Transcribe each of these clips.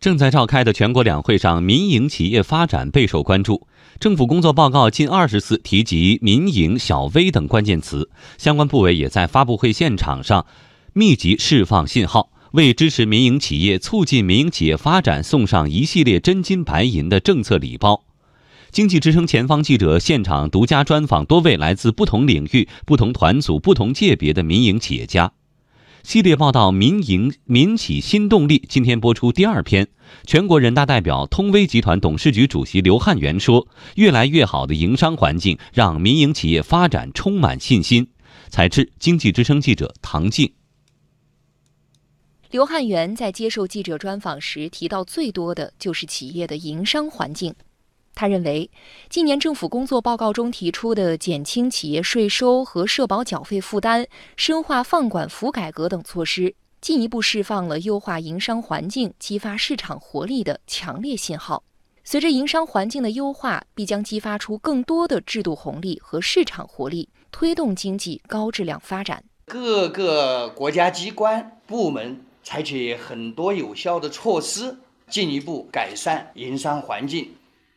正在召开的全国两会上，民营企业发展备受关注。政府工作报告近二十次提及民营、小微等关键词，相关部委也在发布会现场上密集释放信号，为支持民营企业、促进民营企业发展送上一系列真金白银的政策礼包。经济之声前方记者现场独家专访多位来自不同领域、不同团组、不同界别的民营企业家。系列报道《民营民企新动力》今天播出第二篇。全国人大代表、通威集团董事局主席刘汉元说：“越来越好的营商环境让民营企业发展充满信心。”采制经济之声记者唐静。刘汉元在接受记者专访时提到最多的就是企业的营商环境。他认为，今年政府工作报告中提出的减轻企业税收和社保缴费负担、深化放管服改革等措施，进一步释放了优化营商环境、激发市场活力的强烈信号。随着营商环境的优化，必将激发出更多的制度红利和市场活力，推动经济高质量发展。各个国家机关部门采取很多有效的措施，进一步改善营商环境。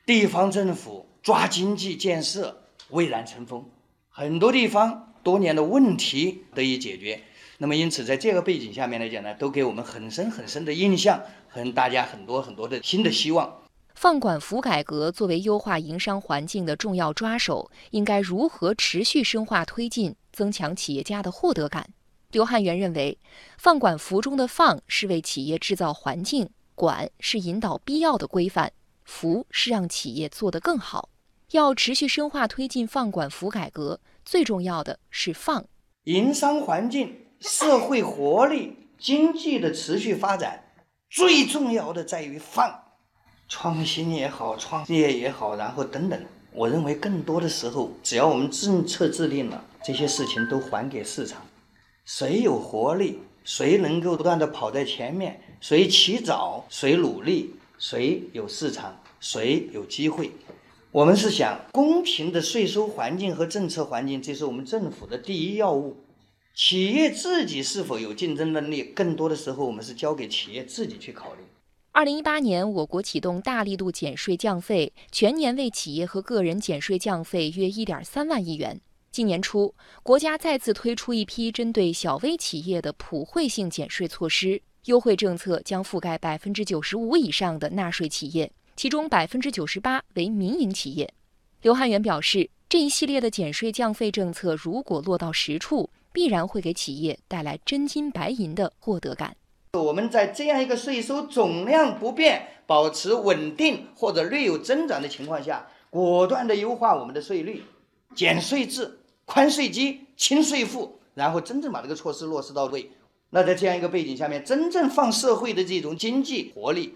地方政府抓经济建设蔚然成风，很多地方多年的问题得以解决。那么，因此在这个背景下面来讲呢，都给我们很深很深的印象，和大家很多很多的新的希望。放管服改革作为优化营商环境的重要抓手，应该如何持续深化推进，增强企业家的获得感？刘汉元认为，放管服中的“放”是为企业制造环境，“管”是引导必要的规范。服是让企业做得更好，要持续深化推进放管服改革，最重要的是放。营商环境、社会活力、经济的持续发展，最重要的在于放。创新也好，创业也好，然后等等，我认为更多的时候，只要我们政策制定了，这些事情都还给市场。谁有活力，谁能够不断的跑在前面，谁起早，谁努力。谁有市场，谁有机会？我们是想公平的税收环境和政策环境，这是我们政府的第一要务。企业自己是否有竞争能力，更多的时候我们是交给企业自己去考虑。二零一八年，我国启动大力度减税降费，全年为企业和个人减税降费约一点三万亿元。今年初，国家再次推出一批针对小微企业的普惠性减税措施。优惠政策将覆盖百分之九十五以上的纳税企业，其中百分之九十八为民营企业。刘汉元表示，这一系列的减税降费政策如果落到实处，必然会给企业带来真金白银的获得感。我们在这样一个税收总量不变、保持稳定或者略有增长的情况下，果断地优化我们的税率、减税制、宽税基、轻税负，然后真正把这个措施落实到位。那在这样一个背景下面，真正放社会的这种经济活力，